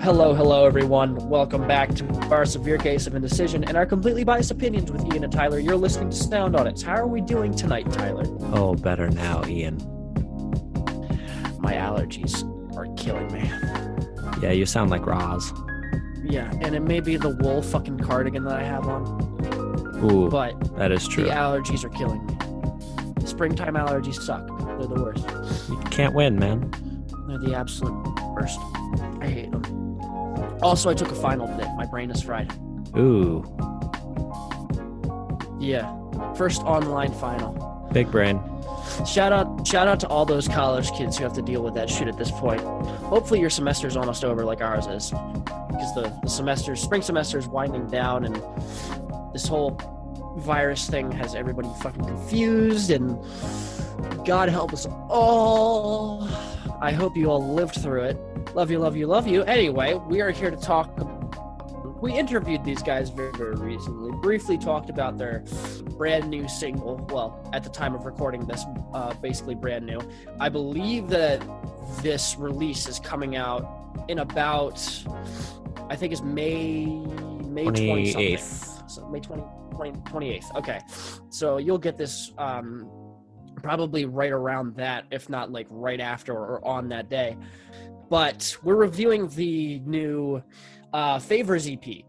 Hello, hello, everyone. Welcome back to our severe case of indecision and our completely biased opinions with Ian and Tyler. You're listening to Sound Audits. How are we doing tonight, Tyler? Oh, better now, Ian. My allergies are killing me. Yeah, you sound like Roz. Yeah, and it may be the wool fucking cardigan that I have on, Ooh, but that is true. the allergies are killing me. Springtime allergies suck. They're the worst. You can't win, man. They're the absolute worst. I hate them. Oh, also, I took a final today. My brain is fried. Ooh, Yeah. First online final. big brain. Shout out shout out to all those college kids who have to deal with that shit at this point. Hopefully your semester's almost over like ours is. Because the, the semester spring semester is winding down and this whole virus thing has everybody fucking confused and God help us all. I hope you all lived through it. Love you, love you, love you. Anyway, we are here to talk we interviewed these guys very, very recently. Briefly talked about their brand new single. Well, at the time of recording this, uh, basically brand new. I believe that this release is coming out in about, I think it's May May 20 28th. So May 20, 20 28th. Okay, so you'll get this um, probably right around that, if not like right after or on that day. But we're reviewing the new uh, Favors EP,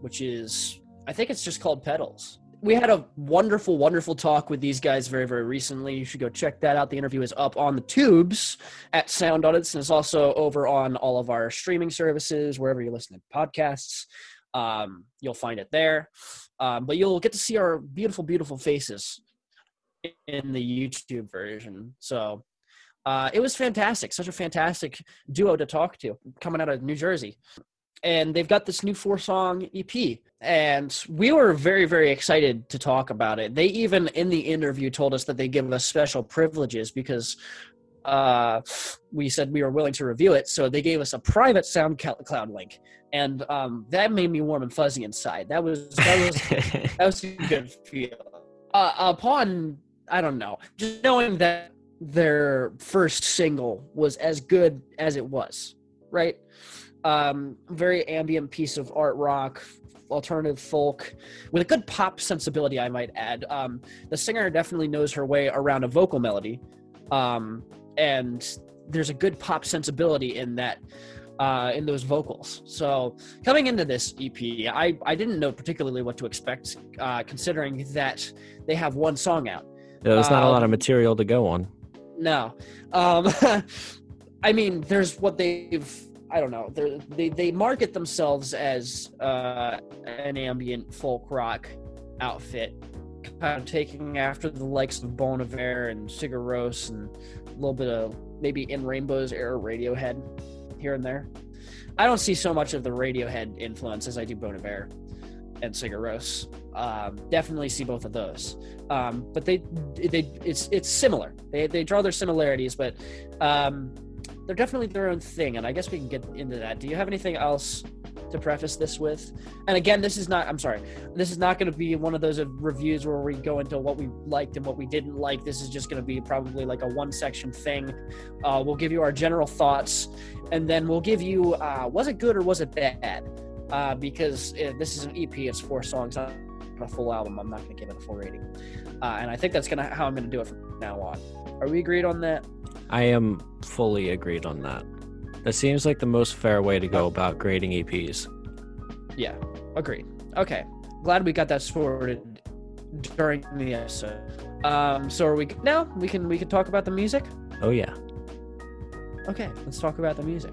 which is, I think it's just called Petals. We had a wonderful, wonderful talk with these guys very, very recently. You should go check that out. The interview is up on the tubes at Sound Audits, and it's also over on all of our streaming services, wherever you listen to podcasts. Um, you'll find it there. Um, but you'll get to see our beautiful, beautiful faces in the YouTube version. So uh, it was fantastic. Such a fantastic duo to talk to coming out of New Jersey and they've got this new four song EP. And we were very, very excited to talk about it. They even in the interview told us that they give us special privileges because uh, we said we were willing to review it. So they gave us a private SoundCloud link, and um, that made me warm and fuzzy inside. That was that was that was a good feel. Uh, upon I don't know, just knowing that their first single was as good as it was, right? um, very ambient piece of art rock, alternative folk, with a good pop sensibility, I might add. Um, the singer definitely knows her way around a vocal melody, um, and there's a good pop sensibility in that. Uh, in those vocals. So coming into this EP, I, I didn't know particularly what to expect, uh, considering that they have one song out. There's not a lot of Um, material to go on. No. Um, I mean, there's what they've. I don't know. They they market themselves as uh, an ambient folk rock outfit, kind of taking after the likes of Bon Iver and Sigur Rós and a little bit of maybe In Rainbows era Radiohead here and there. I don't see so much of the Radiohead influence as I do Bon Iver and Sigur Rós. Um, definitely see both of those. Um, but they they it's it's similar. They they draw their similarities, but um, they're definitely their own thing. And I guess we can get into that. Do you have anything else to preface this with? And again, this is not. I'm sorry. This is not going to be one of those reviews where we go into what we liked and what we didn't like. This is just going to be probably like a one section thing. Uh, we'll give you our general thoughts, and then we'll give you uh, was it good or was it bad? Uh, because uh, this is an EP. It's four songs. Not a full album. I'm not going to give it a full rating. Uh, and I think that's gonna how I'm gonna do it from now on. Are we agreed on that? I am fully agreed on that. That seems like the most fair way to go about grading EPs. Yeah, agreed. Okay, glad we got that sorted during the episode. Um, so are we now? We can we can talk about the music. Oh yeah. Okay, let's talk about the music.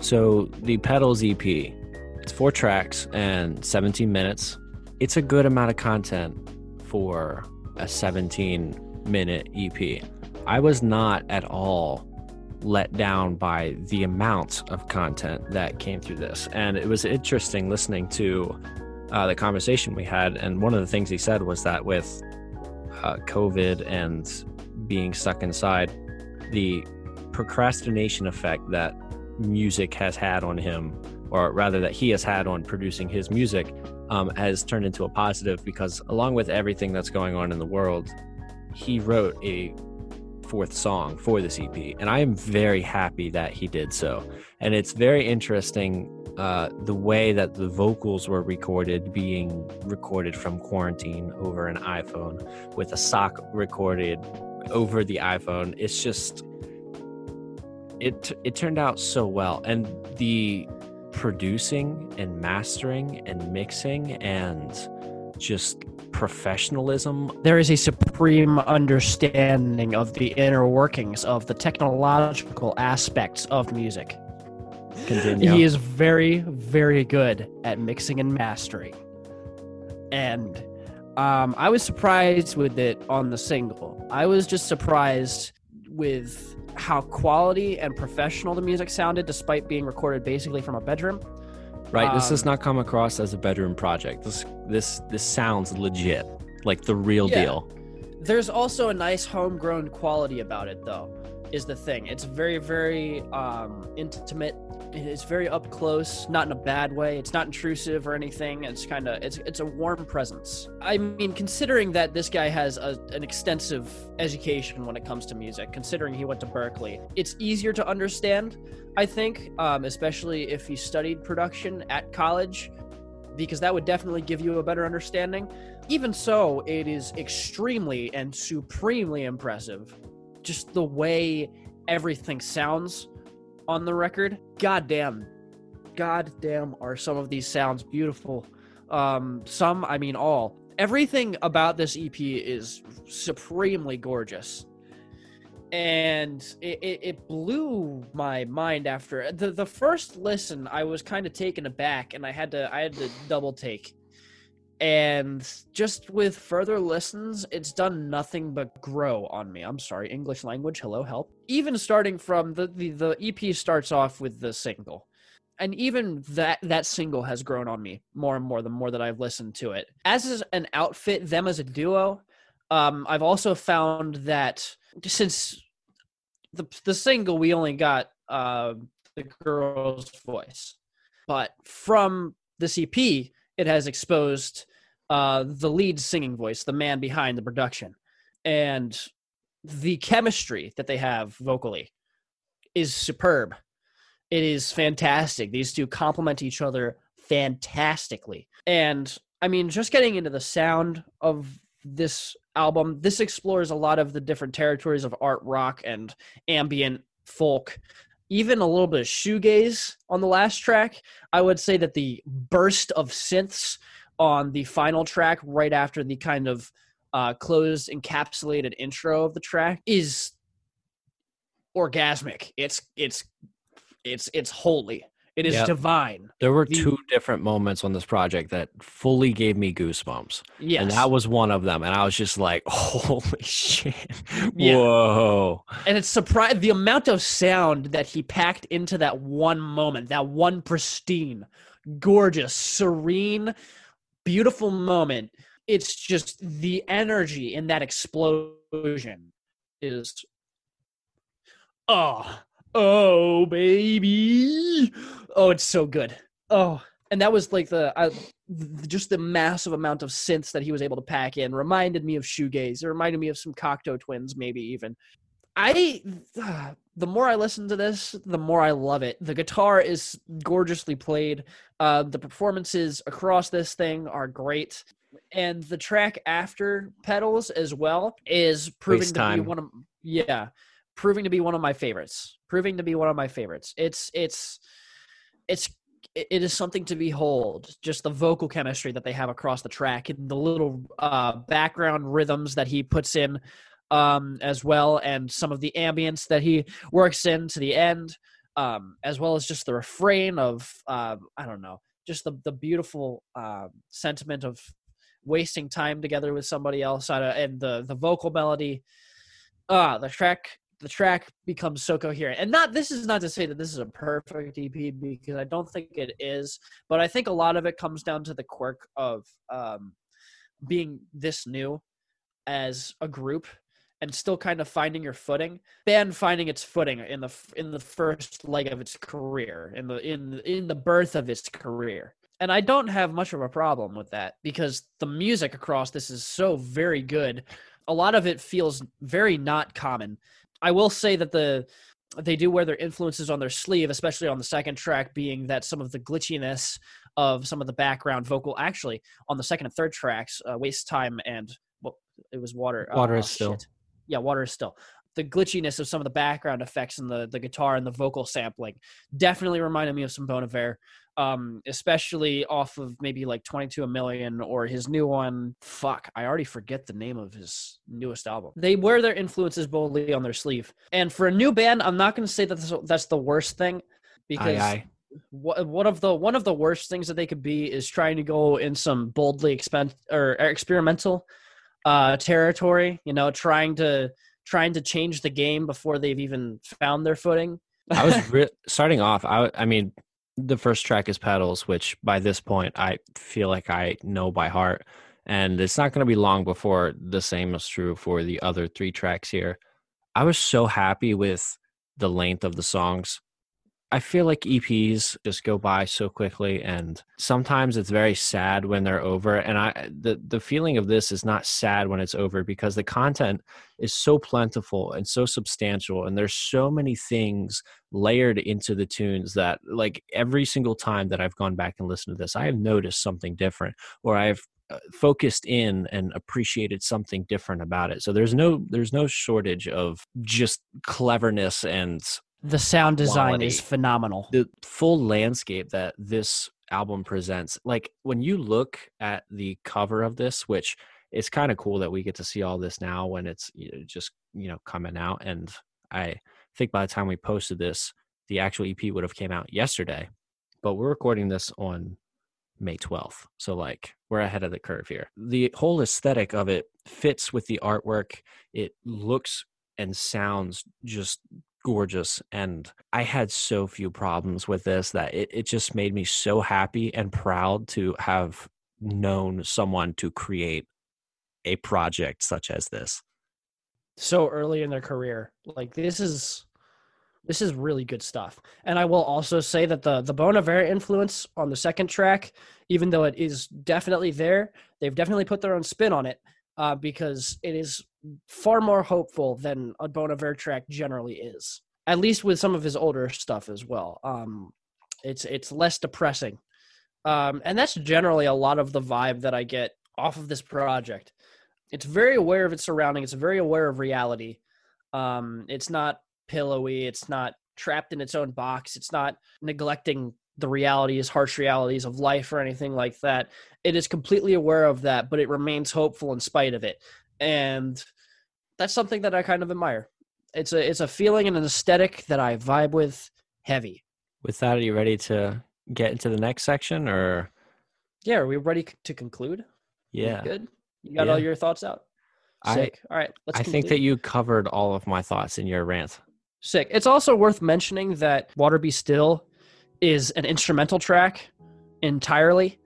So the Pedals EP, it's four tracks and 17 minutes. It's a good amount of content for a 17 minute EP. I was not at all let down by the amount of content that came through this. And it was interesting listening to uh, the conversation we had. And one of the things he said was that with uh, COVID and being stuck inside, the procrastination effect that music has had on him or rather that he has had on producing his music, um, has turned into a positive because along with everything that's going on in the world, he wrote a fourth song for this EP, and I am very happy that he did so. And it's very interesting uh, the way that the vocals were recorded, being recorded from quarantine over an iPhone with a sock recorded over the iPhone. It's just it it turned out so well, and the producing and mastering and mixing and just professionalism. There is a supreme understanding of the inner workings of the technological aspects of music. Continue. He is very, very good at mixing and mastering. And um, I was surprised with it on the single. I was just surprised with how quality and professional the music sounded despite being recorded basically from a bedroom. Right. this does Um, not come across as a bedroom project. This this this sounds legit, like the real Yeah. deal. There's also a nice homegrown quality about it, though, is the thing. It's very, very um, intimate. It's very up close, not in a bad way. It's not intrusive or anything. It's kind of it's it's a warm presence. I mean, considering that this guy has a, an extensive education when it comes to music, considering he went to Berklee, it's easier to understand. I think, um, especially if he studied production at college, because that would definitely give you a better understanding. Even so, it is extremely and supremely impressive. Just the way everything sounds on the record. God damn. God damn are some of these sounds beautiful. Um, some, I mean all. Everything about this EP is supremely gorgeous. And it, it, it blew my mind after the, the first listen. I was kind of taken aback, and I had to I had to double take and just with further listens it's done nothing but grow on me. I'm sorry english language hello help. Even starting from the the, the ep starts off with the single. And even that that single has grown on me more and more the more that i've listened to it. As is an outfit them as a duo um i've also found that since the the single we only got uh the girl's voice. But from the ep it has exposed uh, the lead singing voice, the man behind the production, and the chemistry that they have vocally is superb. It is fantastic. These two complement each other fantastically. And I mean, just getting into the sound of this album, this explores a lot of the different territories of art rock and ambient folk even a little bit of shoegaze on the last track. I would say that the burst of synths on the final track, right after the kind of uh, closed, encapsulated intro of the track, is orgasmic. It's it's it's it's holy. It is Yep. divine. There were The- two different moments on this project that fully gave me goosebumps. Yes, And that was one of them. And I was just like, holy shit. Yeah. Whoa. and it's surprised the amount of sound that he packed into that one moment, that one pristine, gorgeous, serene, beautiful moment. It's just the energy in that explosion is oh oh baby. Oh it's so good. Oh and that was like the I, just the massive amount of synths that he was able to pack in reminded me of shoegaze. It reminded me of some cocteau twins maybe even. I the more i listen to this the more i love it. The guitar is gorgeously played. Uh, the performances across this thing are great. And the track after pedals as well is proving Waste to time. be one of yeah proving to be one of my favorites proving to be one of my favorites. It's it's it's it is something to behold just the vocal chemistry that they have across the track and the little uh background rhythms that he puts in um as well and some of the ambience that he works in to the end um as well as just the refrain of uh, i don't know just the the beautiful uh, sentiment of wasting time together with somebody else uh, and the the vocal melody. Ah the track the track becomes so coherent and not this is not to say that this is a perfect ep because i don't think it is but i think a lot of it comes down to the quirk of um being this new as a group and still kind of finding your footing. Band finding its footing in the in the first leg of its career, in the in in the birth of its career. And I don't have much of a problem with that because the music across this is so very good. A lot of it feels very not common. I will say that the they do wear their influences on their sleeve, especially on the second track, being that some of the glitchiness of some of the background vocal. Actually, on the second and third tracks, uh, "Waste Time" and well, it was "Water." Water uh, is still. shit. Yeah, "Water is still." The glitchiness of some of the background effects and the the guitar and the vocal sampling definitely reminded me of some Bon Iver, um, especially off of maybe like 22 a million or his new one. Fuck, I already forget the name of his newest album. They wear their influences boldly on their sleeve. And for a new band, I'm not going to say that that's, that's the worst thing because Aye, aye. one of the one of the worst things that they could be is trying to go in some boldly expen- or experimental uh territory you know trying to trying to change the game before they've even found their footing I was re- starting off. I I mean, the first track is pedals, which by this point I feel like I know by heart, and it's not going to be long before the same is true for the other three tracks here. I was so happy with the length of the songs. I feel like EPs just go by so quickly, and sometimes it's very sad when they're over. And I, the the feeling of this is not sad when it's over because the content is so plentiful and so substantial, and there's so many things layered into the tunes that like every single time that I've gone back and listened to this, I have noticed something different or I've uh, focused in and appreciated something different about it. So there's no there's no shortage of just cleverness and the sound design is phenomenal the full landscape that this album presents. Like when you look at the cover of this, which it's kind of cool that we get to see all this now when it's you know, just you know coming out and I think by the time we posted this, the actual EP would have came out yesterday. But we're recording this on May 12th. So like we're ahead of the curve here. The whole aesthetic of it fits with the artwork. It looks and sounds just gorgeous and I had so few problems with this that it, it just made me so happy and proud to have known someone to create a project such as this. so early in their career. Like this is this is really good stuff. And I will also say that the the Bon Iver influence on the second track, even though it is definitely there, they've definitely put their own spin on it uh, because it is far more hopeful than a Bon Iver track generally is. At least with some of his older stuff as well. Um, it's it's less depressing, um, and that's generally a lot of the vibe that I get off of this project. It's very aware of its surrounding. It's very aware of reality. Um it's not pillowy. It's not trapped in its own box. It's not neglecting the realities harsh realities of life or anything like that. It is completely aware of that but it remains hopeful in spite of it and that's something that i kind of admire. It's a it's a feeling and an aesthetic that i vibe with heavy. With that, are you ready to get into the next section or? Yeah are we ready to conclude? Yeah. good? You got all your thoughts out? I sick. All right let's I think that you covered all of my thoughts in your rant. Sick. It's also worth mentioning that Water Be Still is an instrumental track entirely.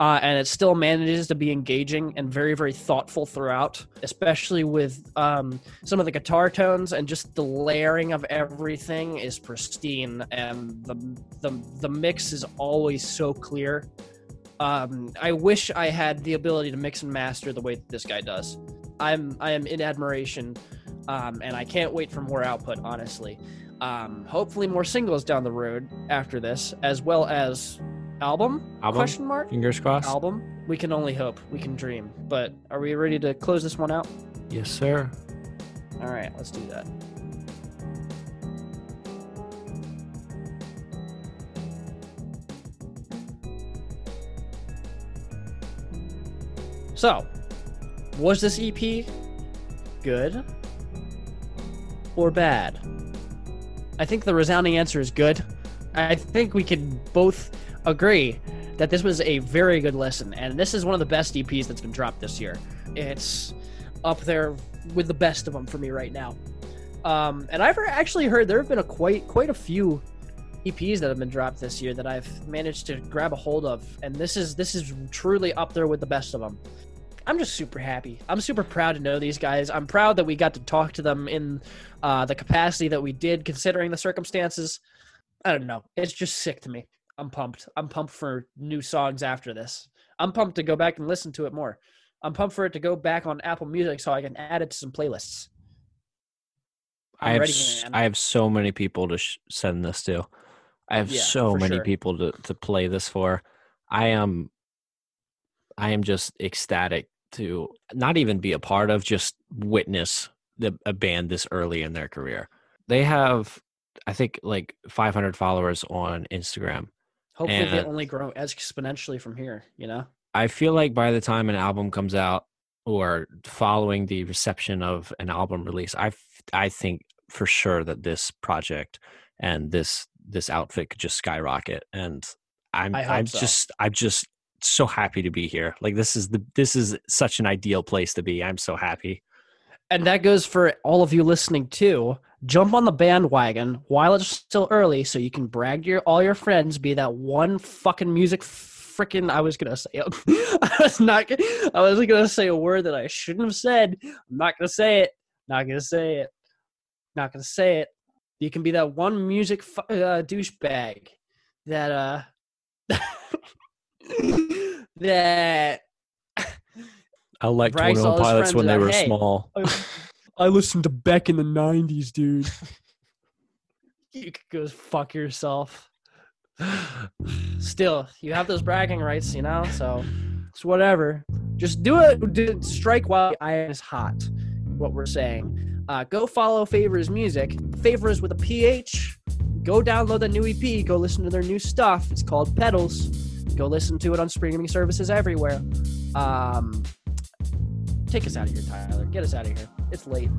Uh, and it still manages to be engaging and very, very thoughtful throughout, especially with um, some of the guitar tones and just the layering of everything is pristine, and the the the mix is always so clear. Um, I wish I had the ability to mix and master the way that this guy does. I'm I am in admiration um, and I can't wait for more output. Honestly, um, hopefully more singles down the road after this, as well as album? Album? Question mark? Fingers crossed. Album? We can only hope. We can dream. But are we ready to close this one out? Yes, sir. All right, let's do that. So, was this EP good or bad? I think the resounding answer is good. I think we can both agree that this was a very good listen, and this is one of the best EPs that's been dropped this year. It's up there with the best of them for me right now. Um, and I've actually heard there have been a quite quite a few EPs that have been dropped this year that I've managed to grab a hold of, and this is this is truly up there with the best of them. I'm just super happy. I'm super proud to know these guys. I'm proud that we got to talk to them in uh, the capacity that we did, considering the circumstances. I don't know. It's just sick to me. I'm pumped. I'm pumped for new songs after this. I'm pumped to go back and listen to it more. I'm pumped for it to go back on Apple Music so I can add it to some playlists. I have I have so many people to sh- send this to. I have Yeah, so many sure. people to to play this for. I am I am just ecstatic to not even be a part of, just witness the, a band this early in their career. They have, I think, like 500 followers on Instagram. Hopefully, they and- only grow exponentially from here. You know. I feel like by the time an album comes out or following the reception of an album release, I I think for sure that this project and this this outfit could just skyrocket and I'm i'm so. just I'm just so happy to be here. Like this is the this is such an ideal place to be. I'm so happy. And that goes for all of you listening too. Jump on the bandwagon while it's still early, so you can brag to your all your friends. Be that one fucking music freaking. I was gonna say. I was not. gonna- I was gonna say a word that I shouldn't have said. I'm not gonna say it. Not gonna say it. Not gonna say it. You can be that one music uh, douchebag that uh that I liked Brags Twenty all One Pilots when they were "Hey, small. I listened to Beck in the '90s, dude. you could go fuck yourself. Still, you have those bragging rights, you know. So it's whatever. Just do it. Do, strike while the iron is hot. What we're saying. Uh, go follow Favors Music. Favors with a PH. Go download the new EP. Go listen to their new stuff. It's called Pedals. Go listen to it on streaming services everywhere. Um, take us out of here, Tyler. Get us out of here. It's late.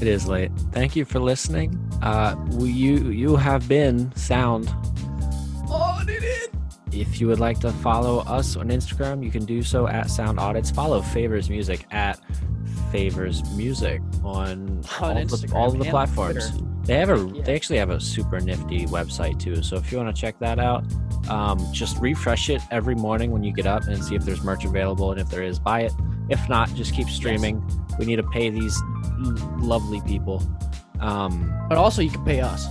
It is late. Thank you for listening. Uh, you you have been sound. Oh, did it? If you would like to follow us on Instagram, you can do so at Sound Audits. Follow Favors Music at Favors Music on, all, the, all the platforms. Twitter. They have a Yeah. they actually have a super nifty website too. So if you want to check that out, um, just refresh it every morning when you get up and see if there's merch available, and if there is, buy it. If not, just keep streaming. We need to pay these lovely people. Um, But also, you can pay us.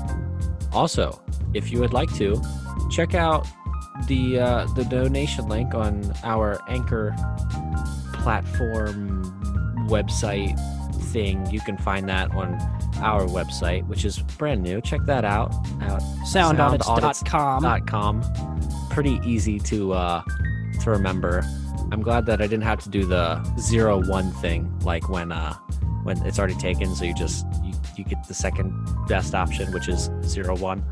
also, if you would like to, check out the uh, the donation link on our Anchor platform website thing. You can find that on our website, which is brand new. Check that out. Out Soundaudits.com. dot com. Pretty easy to uh, to remember. I'm glad that I didn't have to do the zero one thing like when uh, when it's already taken. So you just you, you get the second best option, which is zero one.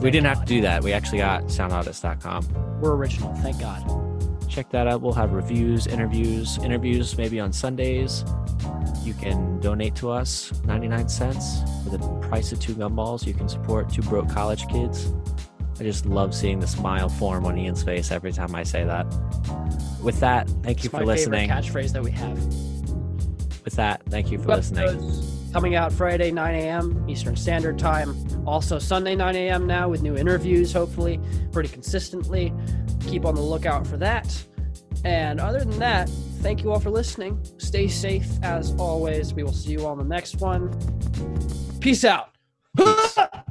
We didn't have to do that. We actually got soundaudits.com. We're original. Thank God. Check that out. We'll have reviews, interviews, interviews maybe on Sundays. You can donate to us 99 cents for the price of two gumballs. You can support two broke college kids. I just love seeing the smile form on Ian's face every time I say that. With that, thank you It's for my listening. favorite catchphrase that we have. With that, thank you for listening. Coming out Friday, 9 a.m. Eastern Standard Time. Also Sunday, 9 a.m. now with new interviews, hopefully, pretty consistently. Keep on the lookout for that. And other than that, thank you all for listening. Stay safe as always. We will see you on the next one. Peace out.